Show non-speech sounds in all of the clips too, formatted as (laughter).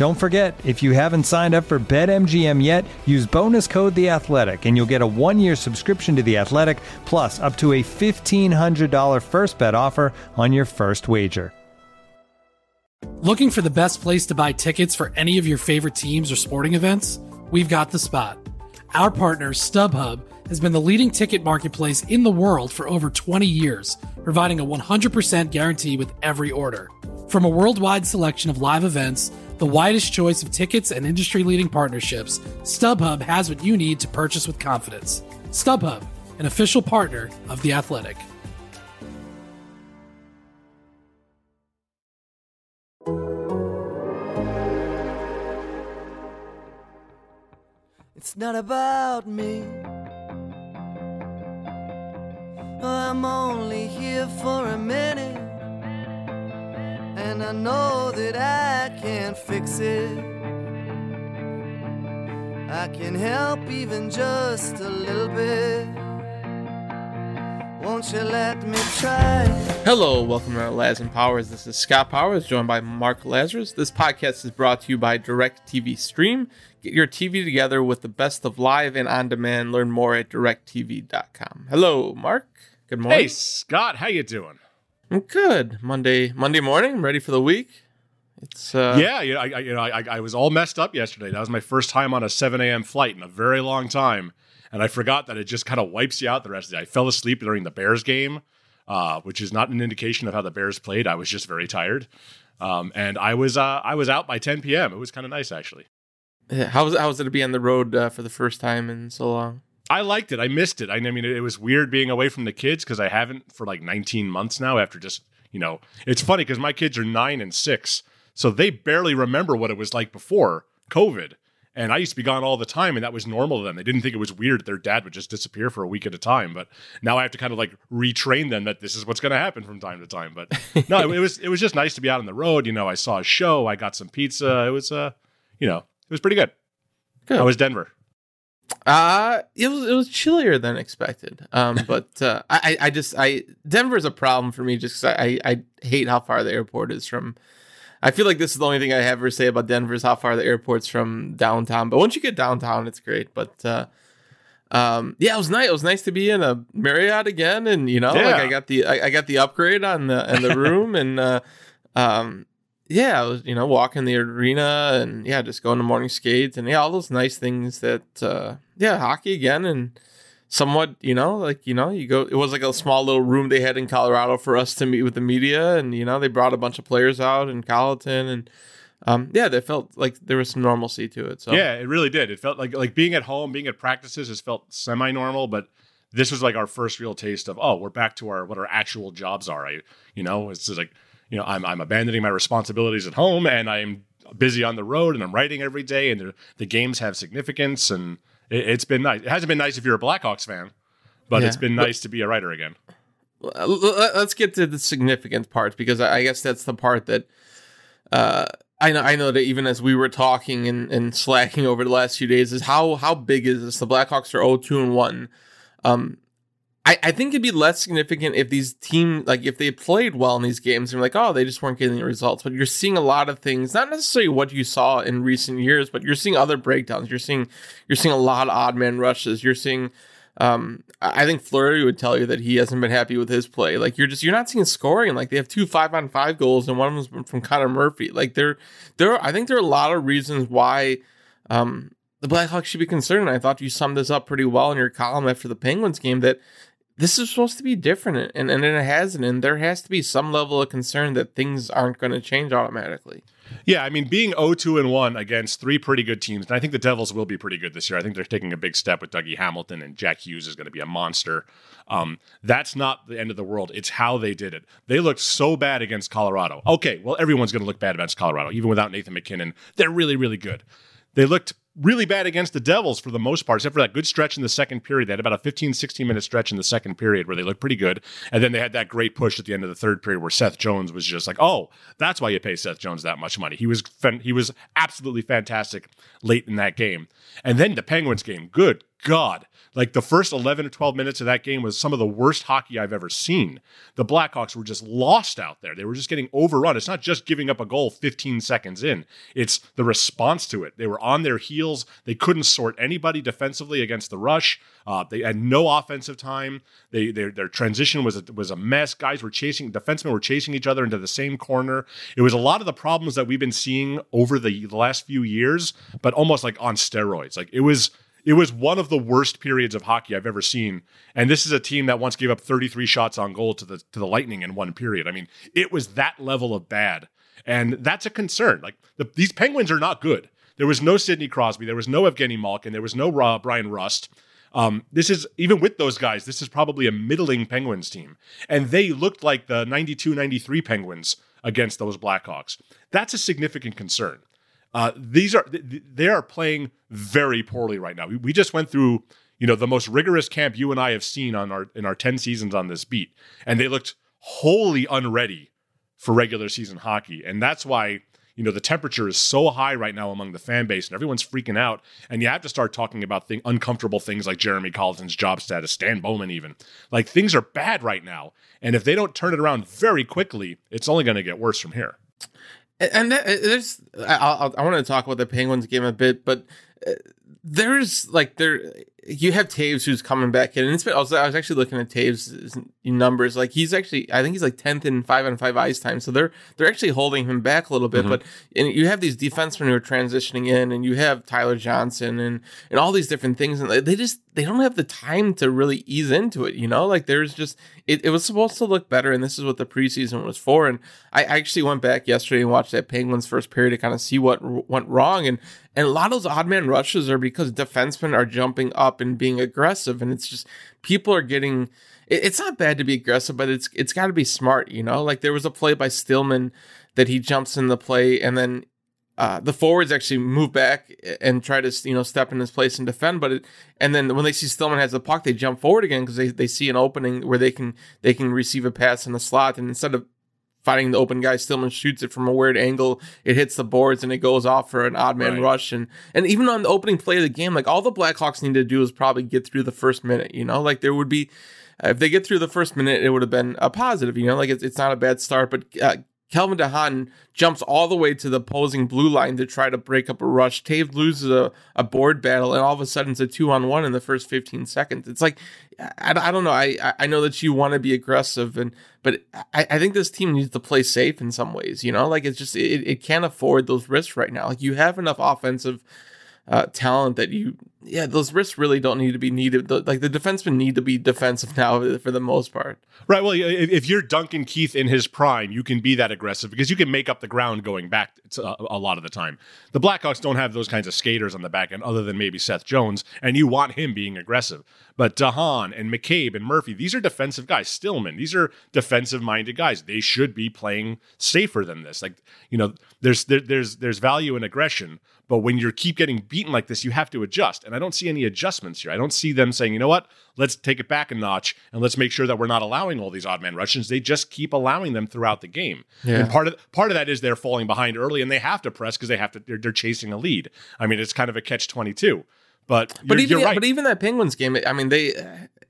Don't forget, if you haven't signed up for BetMGM yet, use bonus code The Athletic, and you'll get a one-year subscription to The Athletic, plus up to a fifteen hundred dollar first bet offer on your first wager. Looking for the best place to buy tickets for any of your favorite teams or sporting events? We've got the spot. Our partner, StubHub, has been the leading ticket marketplace in the world for over 20 years, providing a 100% guarantee with every order. From a worldwide selection of live events, the widest choice of tickets and industry leading partnerships, StubHub has what you need to purchase with confidence. StubHub, an official partner of The Athletic. It's not about me. I'm only here for a minute. And I know that I can't fix it. I can help even just a little bit. Won't you let me try? Hello, welcome to Laz and Powers. This is Scott Powers, joined by Mark Lazerus. This podcast is brought to you by Direct TV Stream. Get your TV together with the best of live and on demand. Learn more at directv.com. Hello, Mark. Good morning. Hey Scott, how you doing? Good. Monday, Monday morning. I'm ready for the week. It's uh, yeah, you know, I, I, you know, I, I was all messed up yesterday. That was my first time on a 7 a.m. flight in a very long time, and I forgot that it just kind of wipes you out the rest of the day. I fell asleep during the Bears game, uh, which is not an indication of how the Bears played. I was just very tired, um, and I was uh, I was out by 10 p.m. It was kind of nice actually. How was how was it to be on the road uh, for the first time in so long? I liked it. I missed it. I mean, it, it was weird being away from the kids because I haven't for like 19 months now. After just you know, it's funny because my kids are nine and six, so they barely remember what it was like before COVID. And I used to be gone all the time, and that was normal to them. They didn't think it was weird that their dad would just disappear for a week at a time. But now I have to kind of like retrain them that this is what's going to happen from time to time. But (laughs) no, it was it was just nice to be out on the road. You know, I saw a show, I got some pizza. It was uh, you know, it was pretty good. Good. How was Denver? Uh it was it was chillier than expected. Um, (laughs) but uh, I I just I Denver's a problem for me just I I hate how far the airport is from. I feel like this is the only thing I ever say about Denver is how far the airport's from downtown. But once you get downtown, it's great. But uh, um, yeah, it was nice. It was nice to be in a Marriott again, and you know, like I got the I, I got the upgrade on the in the (laughs) room, and uh, um, yeah, I was you know walking the arena, and yeah, just going to morning skates, and yeah, all those nice things that uh, yeah, hockey again, and somewhat you know like you know you go it was like a small little room they had in colorado for us to meet with the media and you know they brought a bunch of players out in Colliton and um yeah they felt like there was some normalcy to it so Yeah, it really did. It felt like like being at home, being at practices has felt semi normal, but this was like our first real taste of oh, we're back to our what our actual jobs are. I you know, it's just like you know, I'm I'm abandoning my responsibilities at home and I'm busy on the road and I'm writing every day and the, the games have significance and it, it's been nice. It hasn't been nice if you're a Blackhawks fan, but Yeah. it's been nice to be a writer again. Let's get to the significant part because I I guess that's the part that uh, I know. I know that even as we were talking and, and slacking over the last few days, is how how big is this? The Blackhawks are 0-2 and one. Um, I, I think it'd be less significant if these team like if they played well in these games and like, oh, they just weren't getting the results. But you're seeing a lot of things, not necessarily what you saw in recent years, but you're seeing other breakdowns. You're seeing you're seeing a lot of odd man rushes. You're seeing Um, I think Fleury would tell you that he hasn't been happy with his play. Like you're just you're not seeing scoring. Like they have two five on five goals, and one of them's from Connor Murphy. Like there, there. I think there are a lot of reasons why um, the Blackhawks should be concerned. I thought you summed this up pretty well in your column after the Penguins game that this is supposed to be different, and and it hasn't. And there has to be some level of concern that things aren't going to change automatically. Yeah, I mean, being 0-2 and 1 against three pretty good teams, and I think the Devils will be pretty good this year. I think they're taking a big step with Dougie Hamilton, and Jack Hughes is going to be a monster. Um, that's not the end of the world. It's how they did it. They looked so bad against Colorado. Okay, well, everyone's going to look bad against Colorado, even without Nathan MacKinnon. They're really, really good. They looked really bad against the Devils for the most part, except for that good stretch in the second period. They had about a 15, 16 minute stretch in the second period where they looked pretty good. And then they had that great push at the end of the third period where Seth Jones was just like, oh, that's why you pay Seth Jones that much money. He was he was absolutely fantastic late in that game. And then the Penguins game, good God. Like the first 11 or 12 minutes of that game was some of the worst hockey I've ever seen. The Blackhawks were just lost out there. They were just getting overrun. It's not just giving up a goal 15 seconds in, it's the response to it. They were on their heels. They couldn't sort anybody defensively against the rush. Uh, they had no offensive time. They, their, their transition was a, was a mess. Guys were chasing, defensemen were chasing each other into the same corner. It was a lot of the problems that we've been seeing over the last few years, but almost like on steroids. Like it was it was one of the worst periods of hockey I've ever seen. And this is a team that once gave up 33 shots on goal to the to the Lightning in one period. I mean, it was that level of bad. And that's a concern. Like the, these Penguins are not good. There was no Sidney Crosby, there was no Evgeny Malkin, there was no Bryan Rust. Um, this is even with those guys, this is probably a middling Penguins team. And they looked like the 92 93 Penguins against those Blackhawks. That's a significant concern. Uh, these are they are playing very poorly right now. We, just went through you know the most rigorous camp you and I have seen on our in our ten seasons on this beat, and they looked wholly unready for regular season hockey, and that's why you know the temperature is so high right now among the fan base and everyone's freaking out. And you have to start talking about thing, uncomfortable things like jeremy colliton's job status stan bowman even. Like things are bad right now. And if they don't turn it around very quickly it's only going to get worse from here and there's I, I, I want to talk about the Penguins game a bit, but uh, there's like there you have Toews who's coming back in, and it's been, I was, I was actually looking at Toews' numbers. Like he's actually, I think he's like tenth in five on five ice time. So they're they're actually holding him back a little bit. Mm-hmm. But and you have these defensemen who are transitioning in, and you have Tyler Johnson and and all these different things, and they just they don't have the time to really ease into it. You know, like there's just it, it was supposed to look better, and this is what the preseason was for. And I actually went back yesterday and watched that Penguins first period to kind of see what went wrong, and and a lot of those odd man rushes are because defensemen are jumping up and being aggressive, and it's just people are getting. it's not bad to be aggressive, but it's it's got to be smart, you know. Like there was a play by Stillman that he jumps in the play, and then uh, the forwards actually move back and try to you know step in his place and defend, but it, and then when they see Stillman has the puck, they jump forward again because they, they see an opening where they can they can receive a pass in the slot, and instead of fighting the open guy, Stillman shoots it from a weird angle. It hits the boards and it goes off for an odd man right. rush. And and even on the opening play of the game, like all the Blackhawks need to do is probably get through the first minute. You know, like there would be. If they get through the first minute, it would have been a positive. You know, like it's, it's not a bad start, but uh, Calvin DeHaan jumps all the way to the opposing blue line to try to break up a rush. Toews loses a, a board battle, and all of a sudden it's a two on one in the first 15 seconds. It's like, I, I don't know. I, I know that you want to be aggressive, and but I, I think this team needs to play safe in some ways. You know, like it's just, it, it can't afford those risks right now. Like you have enough offensive uh, talent that you yeah those risks really don't need to be needed like the defensemen need to be defensive now (laughs) for the most part right well if you're duncan keith in his prime you can be that aggressive because you can make up the ground going back a, a lot of the time the blackhawks don't have those kinds of skaters on the back end other than maybe seth jones and you want him being aggressive but DeHaan and McCabe and Murphy, these are defensive guys. Stillman, these are defensive minded guys. They should be playing safer than this. Like, you know, there's there, there's there's value in aggression, but when you keep getting beaten like this, you have to adjust. And I don't see any adjustments here. I don't see them saying, you know what, let's take it back a notch and let's make sure that we're not allowing all these odd man rushes. They just keep allowing them throughout the game. Yeah. And part of part of that is they're falling behind early and they have to press because they have to they're, they're chasing a lead. I mean, it's kind of a catch twenty two. But but even you're right. but even that Penguins game, I mean, they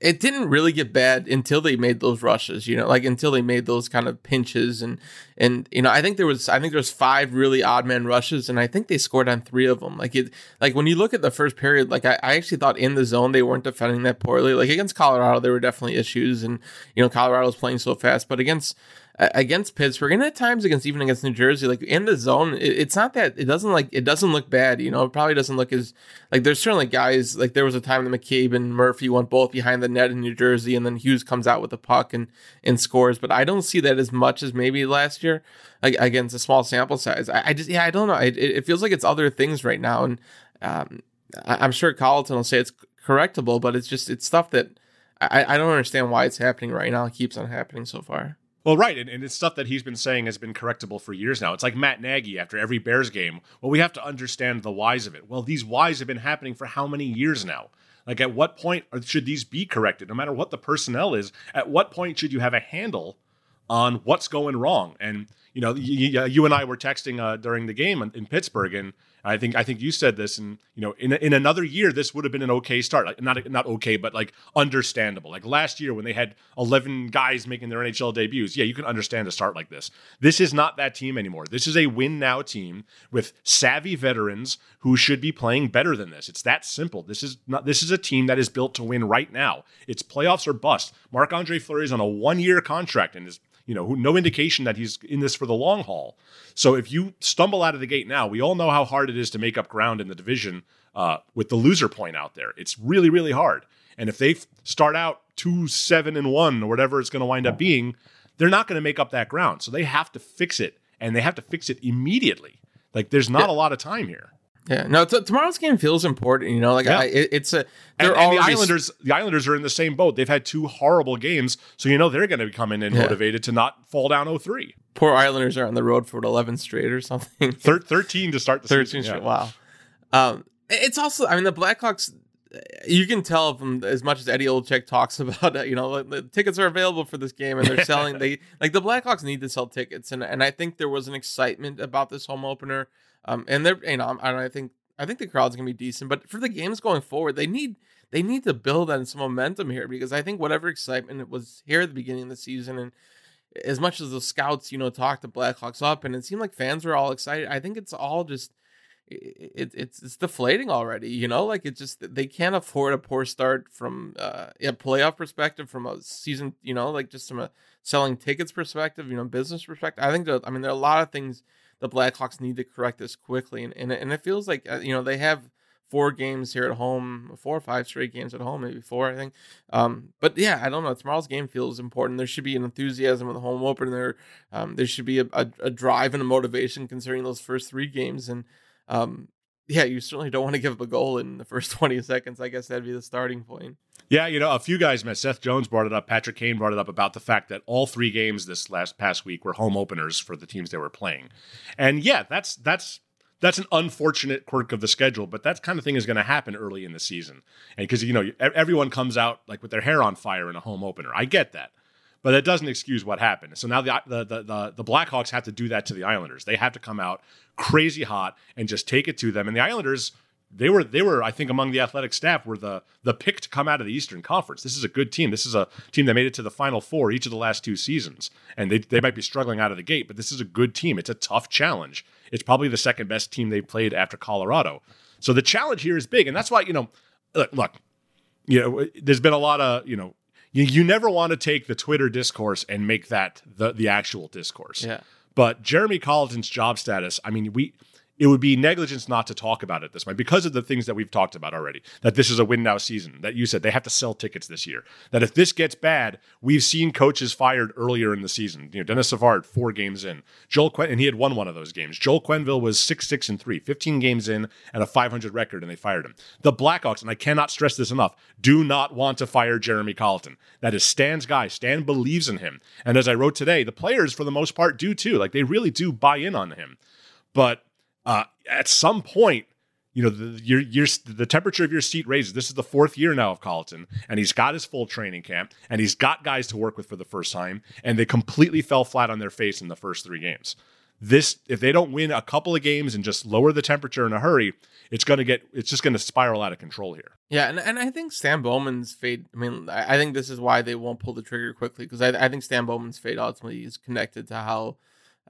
it didn't really get bad until they made those rushes. You know, like until they made those kind of pinches and and you know, I think there was I think there was five really odd man rushes, and I think they scored on three of them. Like it, like when you look at the first period, like I, I actually thought in the zone they weren't defending that poorly. Like against Colorado, there were definitely issues, and you know, Colorado was playing so fast, but against against Pittsburgh and at times against even against New Jersey, like in the zone, it, it's not that it doesn't like it doesn't look bad. You know, it probably doesn't look as like there's certainly guys like there was a time that McCabe and Murphy went both behind the net in New Jersey, and then Hughes comes out with the puck and and scores. But I don't see that as much as maybe last year against a small sample size. I, I just yeah, I don't know. It, it feels like it's other things right now, and um, I, am sure Colliton will say it's correctable, but it's just it's stuff that. I, I don't understand why it's happening right now. It keeps on happening so far. Well, right, and, and, it's stuff that he's been saying has been correctable for years now. It's like Matt Nagy after every Bears game. Well, we have to understand the whys of it. Well, these whys have been happening for how many years now? Like, at what point should these be corrected? No matter what the personnel is, at what point should you have a handle on what's going wrong? And you know, you, you and I were texting uh, during the game in Pittsburgh, and I think I think you said this, and you know, in in another year, this would have been an okay start. Like not not okay, but like understandable. Like last year when they had eleven guys making their NHL debuts, yeah, you can understand a start like this. This is not that team anymore. This is a win now team with savvy veterans who should be playing better than this. It's that simple. This is not. This is a team that is built to win right now. It's playoffs or bust. Marc Andre Fleury is on a one year contract and is you know, no indication that he's in this for the long haul. So if you stumble out of the gate now, we all know how hard it is to make up ground in the division uh, with the loser point out there. It's really, really hard. And if they start out two, seven, and one, or whatever it's going to wind up being, they're not going to make up that ground. So they have to fix it, and they have to fix it immediately. Like there's not yeah. a lot of time here. Yeah, no. T- tomorrow's game feels important. You know, like yeah. I, it, it's a. They're and, and the Islanders. The Islanders are in the same boat. They've had two horrible games, so you know they're going to be coming in yeah. motivated to not fall down 0-3. Poor Islanders are on the road for 11 straight or something. Thir- Thirteen to start the (laughs) 13 season. Straight. Yeah. Wow. Um, it's also. I mean, the Blackhawks. You can tell from as much as Eddie Olczyk talks (laughs) about, it, you know, the tickets are available for this game and they're selling. (laughs) they like the Blackhawks need to sell tickets, and and I think there was an excitement about this home opener. Um, and they're, you know, I, I think I think the crowd's gonna be decent, but for the games going forward, they need they need to build on some momentum here because I think whatever excitement it was here at the beginning of the season, and as much as the scouts, you know, talked the Blackhawks up, and it seemed like fans were all excited. I think it's all just it, it's it's deflating already. You know, like it just they can't afford a poor start from uh, a playoff perspective, from a season, you know, like just from a selling tickets perspective, you know, business perspective. I think that, I mean there are a lot of things the Blackhawks need to correct this quickly. And and, and it feels like uh, you know they have four games here at home, four or five straight games at home, maybe four, I think. Um, but yeah, I don't know. Tomorrow's game feels important. There should be an enthusiasm with the home opener. Um, there should be a, a, a, drive and a motivation concerning those first three games. And um, yeah, you certainly don't want to give up a goal in the first (laughs) 20 seconds. I guess that'd be the starting point. Yeah, you know, a few guys met. Seth Jones brought it up. Patrick Kane brought it up about the fact that all three games this last past week were home openers for the teams they were playing. And yeah, that's that's that's an unfortunate quirk of the schedule, but that kind of thing is going to happen early in the season. And because you know everyone comes out like with their hair on fire in a home opener, I get that, but it doesn't excuse what happened. So now the the the the, the Blackhawks have to do that to the Islanders. They have to come out crazy hot and just take it to them. And the Islanders they were they were I think among the athletic staff were the the pick to come out of the Eastern Conference. This is a good team. This is a team that made it to the Final Four each of the last two seasons, and they they might be struggling out of the gate, but this is a good team. It's a tough challenge. It's probably the second best team they've played after Colorado. So the challenge here is big, and that's why you know, look, look you know, there's been a lot of you know, you, you never want to take the Twitter discourse and make that the the actual discourse. Yeah. But Jeremy Colliton's job status, I mean, we it would be negligence not to talk about it this way because of the things that we've talked about already. That this is a win now season. That you said they have to sell tickets this year. That if this gets bad, we've seen coaches fired earlier in the season. You know, Denis Savard four games in. Joel Quen and he had won one of those games. Joel Quenneville was six six and three, 15 games in and a 500 record, and they fired him. The Blackhawks, and I cannot stress this enough, do not want to fire Jeremy Colliton. That is Stan's guy. Stan believes in him, and as I wrote today, the players for the most part do too. Like they really do buy in on him, but uh, at some point, you know, the, your, your, the temperature of your seat raises. This is the fourth year now of Colliton, and he's got his full training camp, and he's got guys to work with for the first time, and they completely fell flat on their face in the first three games. this if they don't win a couple of games and just lower the temperature in a hurry, it's going to get it's just going to spiral out of control here. Yeah, and, and I think Stan Bowman's fate. I mean, I, I think this is why they won't pull the trigger quickly because I, I think Stan Bowman's fate ultimately is connected to how.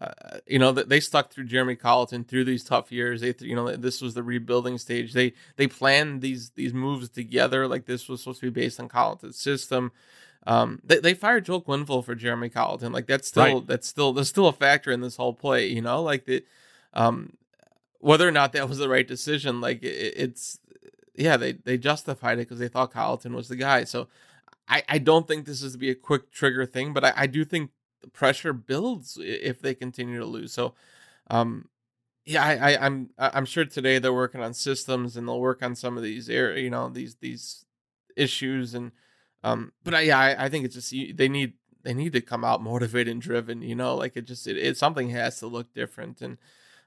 Uh, you know they stuck through Jeremy Colliton through these tough years. They, you know, this was the rebuilding stage. They they planned these these moves together. Like this was supposed to be based on Colliton's system. Um, they, they fired Joel Quenneville for Jeremy Colliton. Like that's still right. that's still there's still a factor in this whole play. You know, like the um, whether or not that was the right decision, like it, it's yeah, they they justified it because they thought Colliton was the guy. So I I don't think this is to be a quick trigger thing, but I, I do think the pressure builds if they continue to lose. So um, yeah, I, I I'm I'm sure today they're working on systems and they'll work on some of these air you know these these issues and um, but I, yeah, I, I think it's just they need they need to come out motivated and driven. You know, like it just it, it something has to look different. And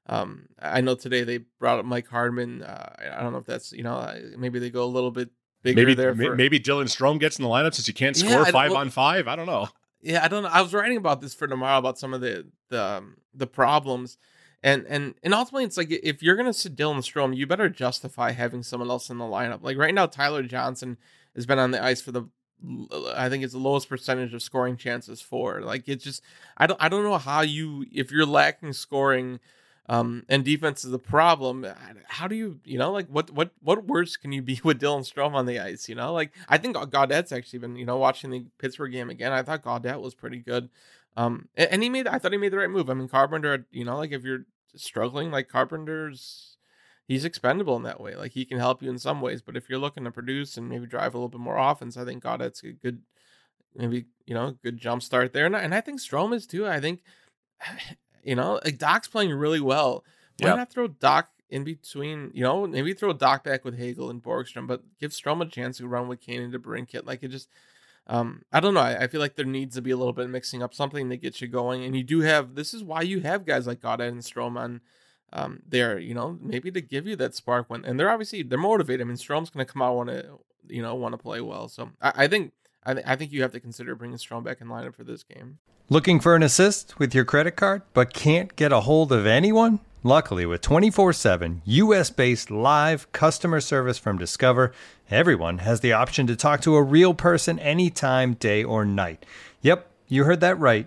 um, I know today they brought up Mike Hardman. Uh, I don't know if that's you know maybe they go a little bit bigger maybe, there. For, maybe Dylan Strome gets in the lineup since you can't score yeah, five well, on five. I don't know. Yeah, I don't know. I was writing about this for tomorrow about some of the the um, the problems. And and and ultimately, it's like if you're gonna sit Dylan Strome, you better justify having someone else in the lineup. Like right now, Tyler Johnson has been on the ice for the I think it's the lowest percentage of scoring chances for. Like it's just I don't I don't know how you if you're lacking scoring um and defense is a problem, how do you you know like what what what worse can you be (laughs) with Dylan Strome on the ice, you know? Like I think Gaudette's actually been, you know, watching the Pittsburgh game again. I thought Gaudette was pretty good. Um and, and he made I thought he made the right move. I mean Carpenter, you know, like if you're struggling like Carpenter's he's expendable in that way. Like he can help you in some ways, but if you're looking to produce and maybe drive a little bit more offense, I think that's a good, maybe you know, good jump start there. And I, and I think Strome is too. I think, you know, like Dach's playing really well. Why yep. not throw Dach in between? You know, maybe throw Dach back with Hagel and Borgstrom, but give Strome a chance to run with Kane and DeBrincat. Like it just. Um, I don't know. I, I, feel like there needs to be a little bit of mixing up something that gets you going. And you do have this is why you have guys like Gaudette and Strome on um, they're you know maybe to give you that spark when and they're obviously they're motivated. I mean, Strome's going to come out want to you know want to play well. So I, I think I, th- I think you have to consider bringing Strome back in lineup for this game. Looking for an assist with your credit card, but can't get a hold of anyone? Luckily, with 24 7 US based live customer service from Discover, everyone has the option to talk to a real person anytime, day or night. Yep, you heard that right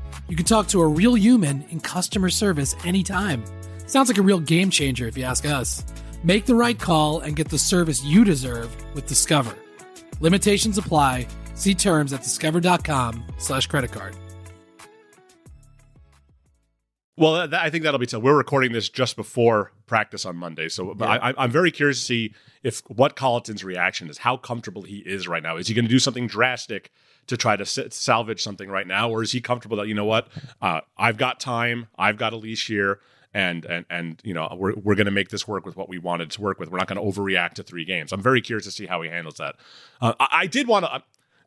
you can talk to a real human in customer service anytime. Sounds like a real game changer if you ask us. Make the right call and get the service you deserve with Discover. Limitations apply. See terms at discover.com slash credit card. Well, I think that'll be tough. We're recording this just before practice on Monday, so yeah. I, am very curious to see if what Colliton's reaction is, how comfortable he is right now. Is he going to do something drastic to try to salvage something right now, or is he comfortable that you know what, uh, I've got time, I've got a leash here, and and and you know we're we're going to make this work with what we wanted to work with. We're not going to overreact to three games. I'm very curious to see how he handles that. Uh, I, I, did want to. Uh,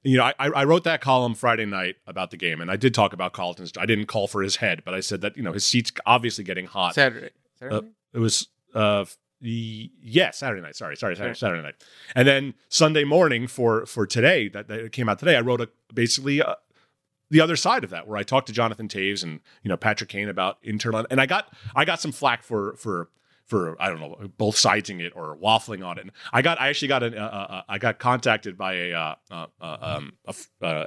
you know, I, I wrote that column Friday night about the game, and I did talk about Colliton's. I didn't call for his head, but I said that you know his seat's obviously getting hot. Saturday, Saturday? Uh, it was uh, the yeah Saturday night. Sorry, sorry, Saturday, Saturday night. And then Sunday morning for for today that, that came out today. I wrote a basically uh, the other side of that where I talked to Jonathan Toews and you know Patrick Kane about internal and I got I got some flack for for for I don't know both siding it or waffling on it. And I got I actually got an uh, uh, uh I got contacted by a, uh, uh, um, a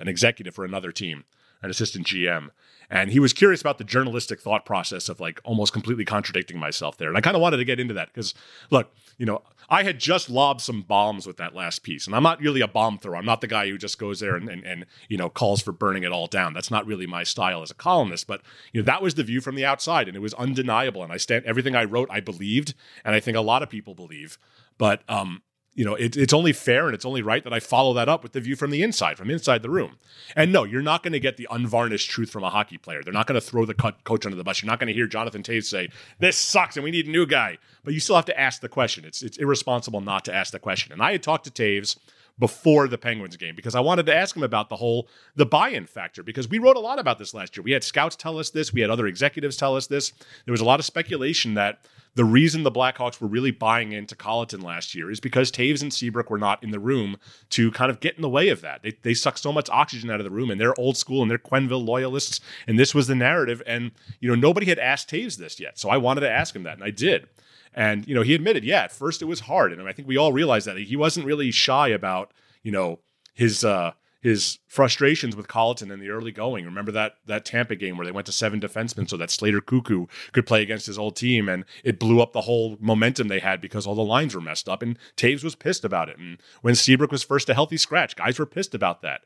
an executive for another team, an assistant GM, and he was curious about the journalistic thought process of like almost completely contradicting myself there. And I kind of wanted to get into that because, look, you know, I had just lobbed some bombs with that last piece. And I'm not really a bomb thrower. I'm not the guy who just goes there and, and, and, you know, calls for burning it all down. That's not really my style as a columnist. But, you know, that was the view from the outside and it was undeniable. And I stand, everything I wrote, I believed. And I think a lot of people believe. But, um, you know, it, it's only fair and it's only right that I follow that up with the view from the inside, from inside the room. And no, you're not going to get the unvarnished truth from a hockey player. They're not going to throw the co- coach under the bus. You're not going to hear Jonathan Toews say, "This sucks and we need a new guy." But you still have to ask the question. It's it's irresponsible not to ask the question. And I had talked to Toews before the Penguins game because I wanted to ask him about the whole the buy-in factor because we wrote a lot about this last year. We had scouts tell us this, we had other executives tell us this. There was a lot of speculation that the reason the Blackhawks were really buying into Colliton last year is because Toews and Seabrook were not in the room to kind of get in the way of that. They, they suck so much oxygen out of the room, and they're old school and they're Quenneville loyalists, and this was the narrative. And you know nobody had asked Toews this yet, so I wanted to ask him that, and I did. And you know he admitted, yeah, at first it was hard, and I think we all realized that he wasn't really shy about you know his uh, his frustrations with Colliton in the early going. Remember that that Tampa game where they went to seven defensemen so that Slater Koekkoek could play against his old team, and it blew up the whole momentum they had because all the lines were messed up. And Toews was pissed about it. And when Seabrook was first a healthy scratch, guys were pissed about that.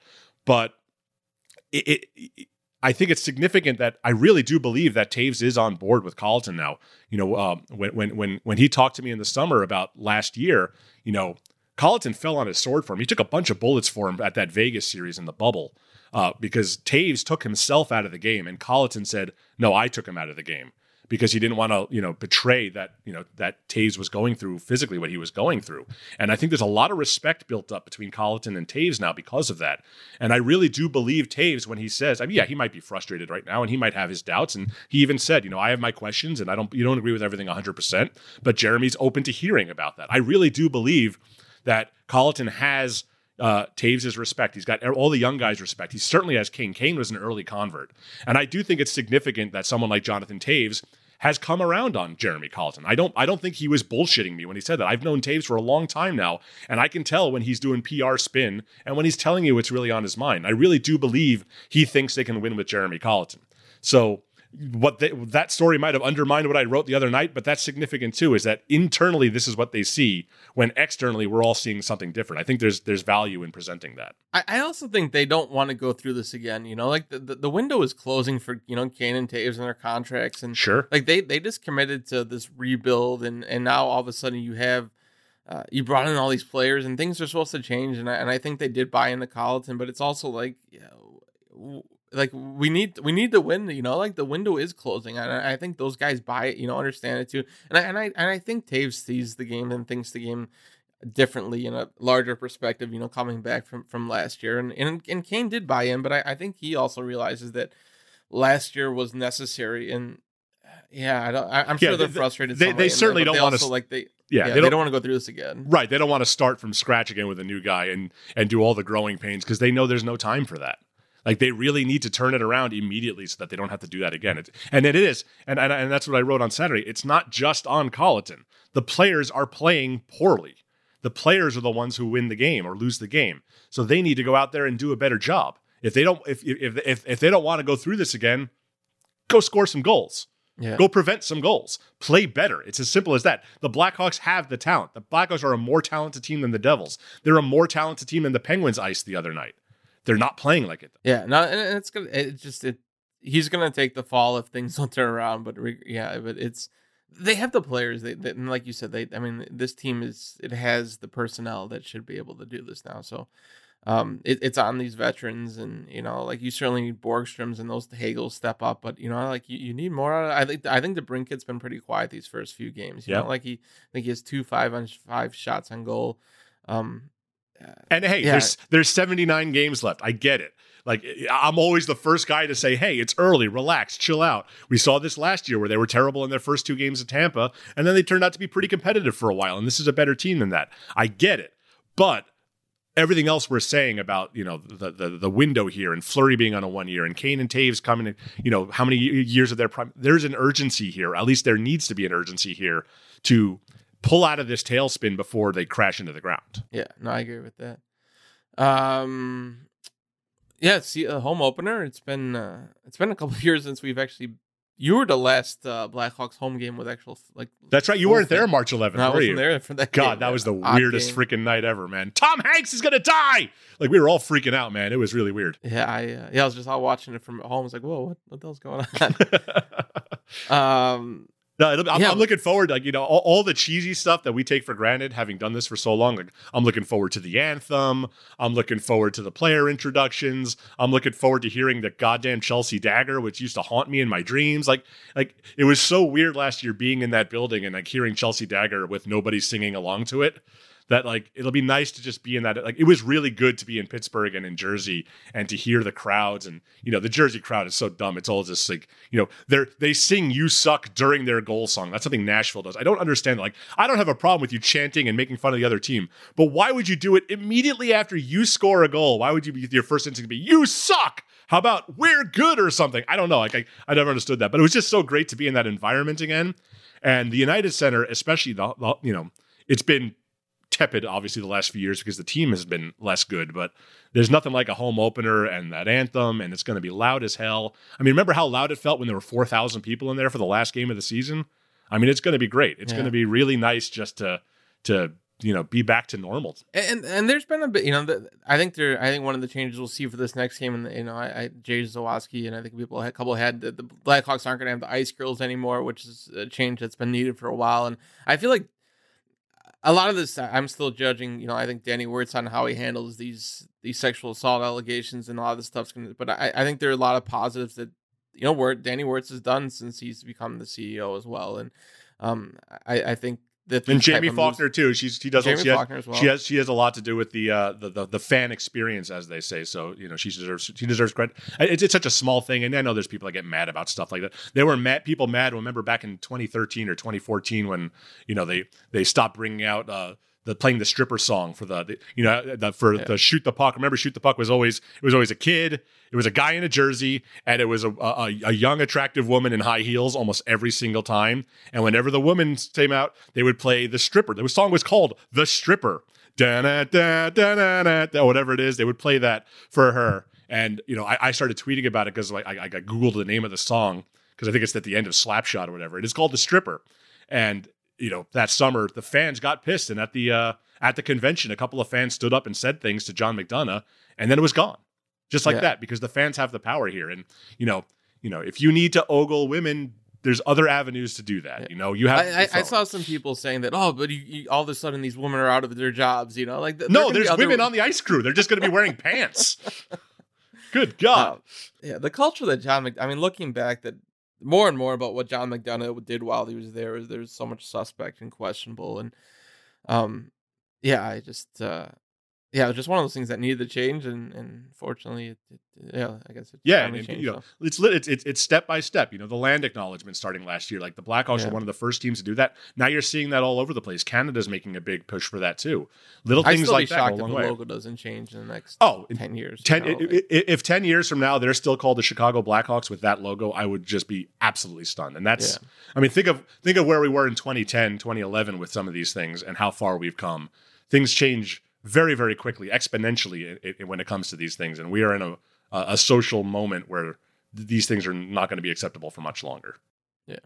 But it, it, it I think it's significant that I really do believe that Toews is on board with Colliton now. You know, um, when when when when he talked to me in the summer about last year, you know, Colliton fell on his sword for him. He took a bunch of bullets for him at that Vegas series in the bubble uh, because Toews took himself out of the game, and Colliton said, "No, I took him out of the game." Because he didn't want to, you know, betray that, you know, that Toews was going through physically what he was going through, and I think there's a lot of respect built up between Colliton and Toews now because of that. And I really do believe Toews when he says, I mean, yeah, he might be frustrated right now, and he might have his doubts, and he even said, you know, I have my questions, and I don't, you don't agree with everything 100, percent but Jeremy's open to hearing about that. I really do believe that Colliton has uh, Toews' respect. He's got all the young guys' respect. He certainly has Kane. Kane was an early convert. And I do think it's significant that someone like Jonathan Toews has come around on Jeremy Colliton. I don't I don't think he was bullshitting me when he said that. I've known Taves for a long time now, and I can tell when he's doing PR spin and when he's telling you what's really on his mind. I really do believe he thinks they can win with Jeremy Colliton. So what they, that story might have undermined what I wrote the other night, but that's significant too. Is that internally this is what they see, when externally we're all seeing something different. I think there's there's value in presenting that. I, I also think they don't want to go through this again. You know, like the, the, the window is closing for you know Kane and Toews and their contracts, and Sure. like they they just committed to this rebuild, and and now all of a sudden you have. Uh, you brought in all these players and things are supposed to change, and I, and I think they did buy into Colliton, but it's also like, you know, like we need we need to win. You know, like the window is closing, and I, I think those guys buy it. You know, understand it too, and I and I and I think Toews sees the game and thinks the game differently in a larger perspective. You know, coming back from from last year, and and, and Kane did buy in, but I, I think he also realizes that last year was necessary and. Uh, yeah, I don't, I, am sure Yeah, they're they- frustrated. they- they certainly there, don't also, s- like they. Yeah, Yeah, they they, don't- don't, want to go through this again. Right. They don't want to start from scratch again with a new guy and and do all the growing pains because they know there's no time for that. Like they really need to turn it around immediately so that they don't have to do that again. It, and it is, and, and and that's what I wrote on Saturday. It's not just on Colliton. The players are playing poorly. The players are the ones who win the game or lose the game. So they need to go out there and do a better job. If they don't, if if if, if they don't want to go through this again, go score some goals. Yeah. Go prevent some goals. Play better. It's as simple as that. The Blackhawks have the talent. The Blackhawks are a more talented team than the Devils. They're a more talented team than the Penguins iced the other night. They're not playing like it. Yeah, no, and it's gonna. It just it. He's gonna take the fall if things (laughs) don't turn around. But re, yeah, but it's they have the players. They, they and like you said, they. I mean, this team is it has the personnel that should be able to do this now. So, um, it, it's on these veterans, and you know, like you certainly need Borgstroms and those Hagels step up. But you know, like you, you need more. out of- I think I think DeBrincat's been pretty quiet these first few games. You Yeah. know, like he I think he has two five on five shots on goal. Um, And hey, Yeah. there's there's 79 games left. I get it. Like I'm always the first guy to say, "Hey, it's early. Relax, chill out." We saw this last year where they were terrible in their first two games at Tampa, and then they turned out to be pretty competitive for a while. And this is a better team than that. I get it, but everything else we're saying about you know the the, the window here and Fleury being on a one year and Kane and Toews coming in, you know how many years of their prime. There's an urgency here. At least there needs to be an urgency here to pull out of this tailspin before they crash into the ground. Yeah, no, I agree with that. Um, yeah, see a home opener. It's been uh, it's been a couple (laughs) of years since we've actually. You were the last uh, Blackhawks home game with actual like. That's right. You weren't there March 11th, No, I wasn't you? there for that. God, game, that man. was the Odd weirdest game. freaking night ever, man. Tom Hanks is gonna die. Like we were all freaking out, man. It was really weird. Yeah, I uh, yeah, I was just all watching it from home. I was like, whoa, what what the hell's going on? (laughs) (laughs) um, No, I'm, Yeah. I'm looking forward to like you know all, all the cheesy stuff that we take for granted, having done this for so long. Like I'm looking forward to the anthem. I'm looking forward to the player introductions. I'm looking forward to hearing the goddamn Chelsea dagger, which used to haunt me in my dreams. Like like it was so weird last year being in that building and like hearing Chelsea dagger with nobody singing along to it. That like it'll be nice to just be in that. Like it was really good to be in Pittsburgh and in Jersey and to hear the crowds and you know the Jersey crowd is so dumb. It's all just like you know they're they sing "You Suck" during their goal song. That's something Nashville does. I don't understand. Like I don't have a problem with you chanting and making fun of the other team, but why would you do it immediately after you score a goal? Why would you be your first instinct be "You suck"? How about we're good or something? I don't know. Like I, I never understood that, but it was just so great to be in that environment again. And the United Center, especially the, the you know, it's been tepid obviously the last few years because the team has been less good but there's nothing like a home opener and that anthem and it's going to be loud as hell. I mean remember how loud it felt when there were 4000 people in there for the last game of the season? I mean it's going to be great. It's Yeah. going to be really nice just to to you know be back to normal. And and there's been a bit, you know, the, I think there, I think one of the changes we'll see for this next game, and you know, I, I Jay Zawaski and I think people, a couple had the, the Blackhawks aren't going to have the ice girls anymore, which is a change that's been needed for a while, and I feel like a lot of this, I'm still judging, you know, I think Danny Wirtz on how he handles these these sexual assault allegations and a lot of this stuff's to, but I, I think there are a lot of positives that you know, Wirt, Danny Wirtz has done since he's become the CEO as well, and um, I, I think that and jamie of moves- faulkner too. She's she does Jamie she has, Faulkner as well. she has she has a lot to do with the uh the, the the fan experience as they say. So you know she deserves she deserves credit. It's, it's such a small thing and i know there's people that get mad about stuff like that. There were mad people mad remember back in 2013 or 2014 when you know they they stopped bringing out uh the playing the stripper song for the, the you know the, for Yeah. the shoot the puck. Remember, shoot the puck was always it was always a kid. It was a guy in a jersey, and it was a, a, a young attractive woman in high heels almost every single time. And whenever the woman came out, they would play the stripper. The song was called "The Stripper." Da da da da da da whatever it is, they would play that for her. And you know, I, I started tweeting about it because like I, I googled the name of the song because I think it's at the end of Slapshot or whatever. It is called "The Stripper," and you know that summer the fans got pissed and at the uh at the convention a couple of fans stood up and said things to john mcdonough and then it was gone. Just like Yeah. that because the fans have the power here and you know you know if you need to ogle women there's other avenues to do that you know? You have I, I, I saw some people saying that, oh, but you, you, all of a sudden these women are out of their jobs, you know, like th- no there's women on the ice crew. They're just going to be wearing pants. (laughs) Good god. Uh, yeah, the culture that John, Mc, I mean, looking back, that more and more about what John McDonough did while he was there. there's so much suspect and questionable, and um, yeah, I just uh, yeah, it was just one of those things that needed to change, and and fortunately, it, it yeah, I guess it Yeah, and, changed, you know, so. it's lit. It's, it's it's step by step. You know, the land acknowledgement starting last year, like the Blackhawks Yeah. were one of the first teams to do that. Now you're seeing that all over the place. Canada's making a big push for that too. Little I'd things like that the way. logo doesn't change in the next Oh, ten years. you Ten, know, i- like- if ten years from now they're still called the Chicago Blackhawks with that logo, I would just be absolutely stunned. And that's, Yeah. I mean, think of think of where we were in 2010, 2011 with some of these things and how far we've come. Things change very, very quickly, exponentially i- i- when it comes to these things, and we are in a a, a social moment where th- these things are not going to be acceptable for much longer. Yeah.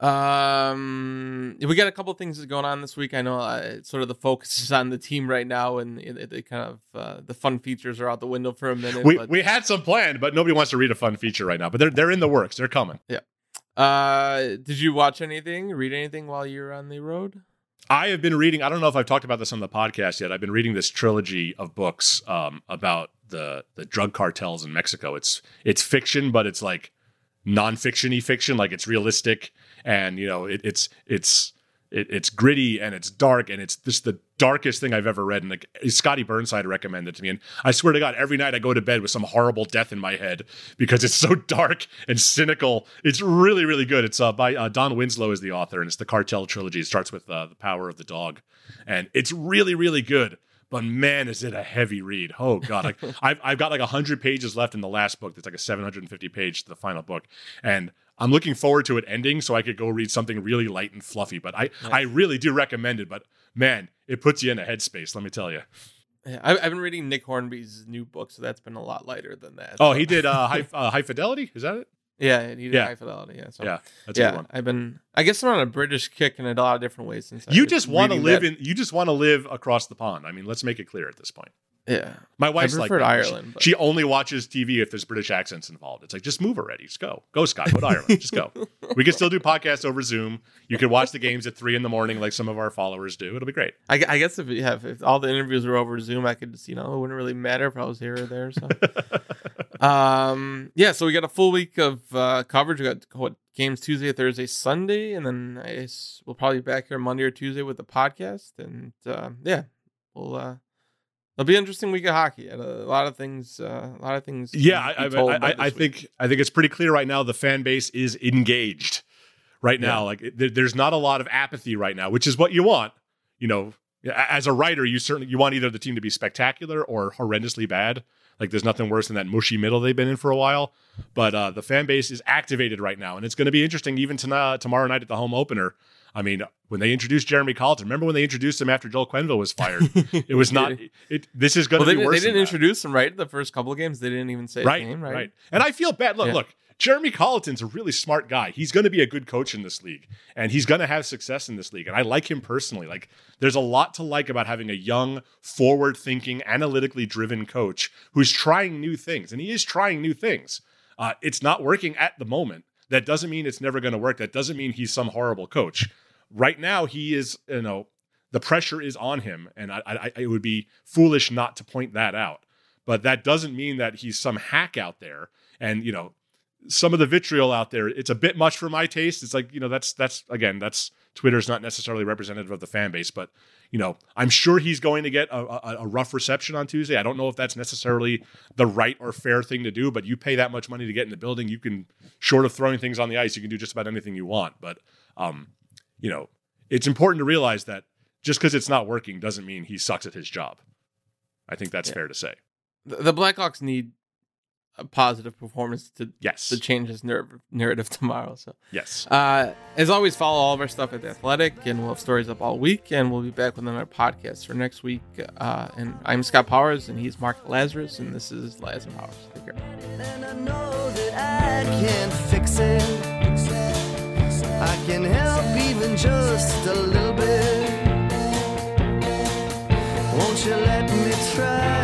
Um, we got a couple things going on this week. I know uh, sort of the focus is on the team right now, and it, it kind of uh, the fun features are out the window for a minute. We, but, we had some planned, but nobody wants to read a fun feature right now. But they're they're in the works. They're coming. Yeah. Uh, did you watch anything, read anything while you were on the road? I have been reading. I don't know if I've talked about this on the podcast yet. I've been reading this trilogy of books um, about the the drug cartels in Mexico. It's it's fiction, but it's like non-fictiony fiction. Like it's realistic, and you know it, it's it's it, it's gritty and it's dark, and it's just the darkest thing I've ever read. And like Scotty Burnside recommended it to me, and I swear to God, every night I go to bed with some horrible death in my head because it's so (laughs) dark and cynical. It's really really good. It's uh, by uh, Don Winslow is the author, and it's the Cartel trilogy. It starts with uh, the Power of the Dog, and it's really really good. But man, is it a heavy read? Oh god, like (laughs) I've I've got like hundred pages left in the last book. That's like a seven hundred and fifty page to the final book, and I'm looking forward to it ending so I could go read something really light and fluffy. But I I really do recommend it. But man, it puts you in a headspace. Let me tell you. Yeah, I, I've been reading Nick Hornby's new book, so that's been a lot lighter than that. Oh, so- he did uh, high (laughs) uh, high fidelity. Is that it? yeah, he did Yeah. high fidelity. Yeah, so Yeah, that's a yeah, good one. I've been. I guess I'm on a British kick in a lot of different ways since You just want to live that. in. You just want to live across the pond. I mean, let's make it clear at this point. Yeah. My wife's like that. She- Ireland, She, only watches TV if there's British accents involved. It's like just move already. Just go. Go, Scott. Go to Ireland. Just go. (laughs) We can still do podcasts over Zoom. You can watch the games at three in the morning like some of our followers do. It'll be great. I, I guess if yeah, if all the interviews were over Zoom, I could just you know it wouldn't really matter if I was here or there. So, (laughs) um, yeah. So we got a full week of uh, coverage. We got what games Tuesday, Thursday, Sunday, and then I guess we'll probably be back here Monday or Tuesday with the podcast. And uh, yeah, we'll. Uh, It'll be an interesting week of hockey. And a lot of things. Uh, a lot of things. Yeah, I, I, I, I think I think it's pretty clear right now. The fan base is engaged right now. Yeah. Like it- there's not a lot of apathy right now, which is what you want. You know, as a writer, you certainly you want either the team to be spectacular or horrendously bad. Like there's nothing worse than that mushy middle they've been in for a while. But uh, the fan base is activated right now, and it's going to be interesting even tonight, tomorrow night at the home opener. I mean, when they introduced Jeremy Colliton, remember when they introduced him after Joel Quenneville was fired? (laughs) it was not. It, this is going Well, to they, be didn't- worse. they didn't than that. introduce him right the first couple of games. They didn't even say his right, name, right, right? And I feel bad. Look, Yeah. look, Jeremy Colliton's a really smart guy. He's going to be a good coach in this league, and he's going to have success in this league. And I like him personally. Like, there's a lot to like about having a young, forward-thinking, analytically driven coach who's trying new things, and he is trying new things. Uh, it's not working at the moment. That doesn't mean it's never going to work. That doesn't mean he's some horrible coach. Right now, he is. You know, the pressure is on him, and I, I, it would be foolish not to point that out. But that doesn't mean that he's some hack out there. And you know, some of the vitriol out there, it's a bit much for my taste. It's like you know, that's that's again, that's Twitter's not necessarily representative of the fan base, but you know, I'm sure he's going to get a, a, a rough reception on Tuesday. I don't know if that's necessarily the right or fair thing to do, but you pay that much money to get in the building, you can, short of throwing things on the ice, you can do just about anything you want. But um, you know, it's important to realize that just because it's not working doesn't mean he sucks at his job. I think that's Yeah. fair to say. The, the Blackhawks need a positive performance to Yes. to change his nar- narrative (laughs) tomorrow. So, Yes. uh, as always, follow all of our stuff at the Athletic, and we'll have stories up all week. And we'll be back with another podcast for next week. Uh, and I'm Scott Powers, and he's Mark Lazerus, and this is Lazerus Powers. Take care. I can help even just a little bit. Won't you let me try?